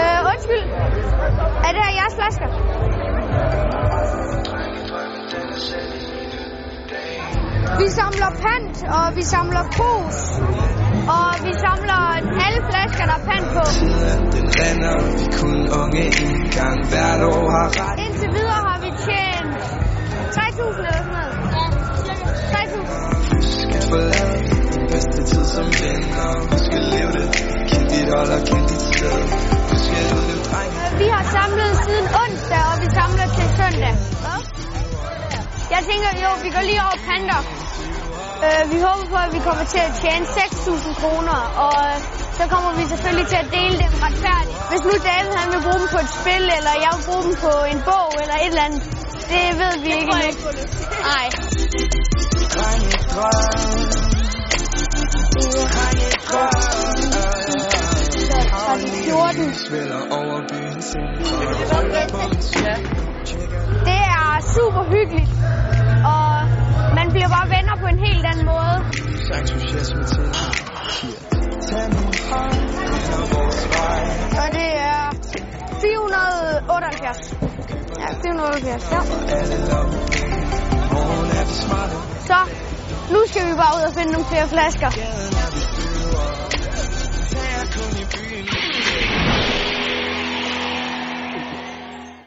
Øh, Undskyld. Er det her jeres flasker? Vi samler pant, og vi samler kos, og vi samler alle flasker, der er pant på. Tiden den render, vi kun unge en gang hvert år har ret. Indtil videre har vi tjent 3.000 eller sådan noget. Ja, 3.000. Skal forlade den bedste tid som venner sted. Husk at udleve dreng. Vi har samlet siden onsdag, og vi samler til søndag. Jeg tænker, jo, vi går lige over panter. Øh, vi håber på, at vi kommer til at tjene 6.000 kroner, og øh, så kommer vi selvfølgelig til at dele dem retfærdigt. Hvis nu David han vil bruge dem på et spil, eller jeg vil bruge dem på en bog, eller et eller andet, det ved vi ikke endnu. Nej. Så er de 14. Svæller over byen til Det er super hyggeligt, og man bliver bare venner på en helt anden måde. entusiasme til. Tag min hånd, vores vej. Og det er 478. Ja, 478, ja. Så nu skal vi bare ud og finde nogle flere flasker. Er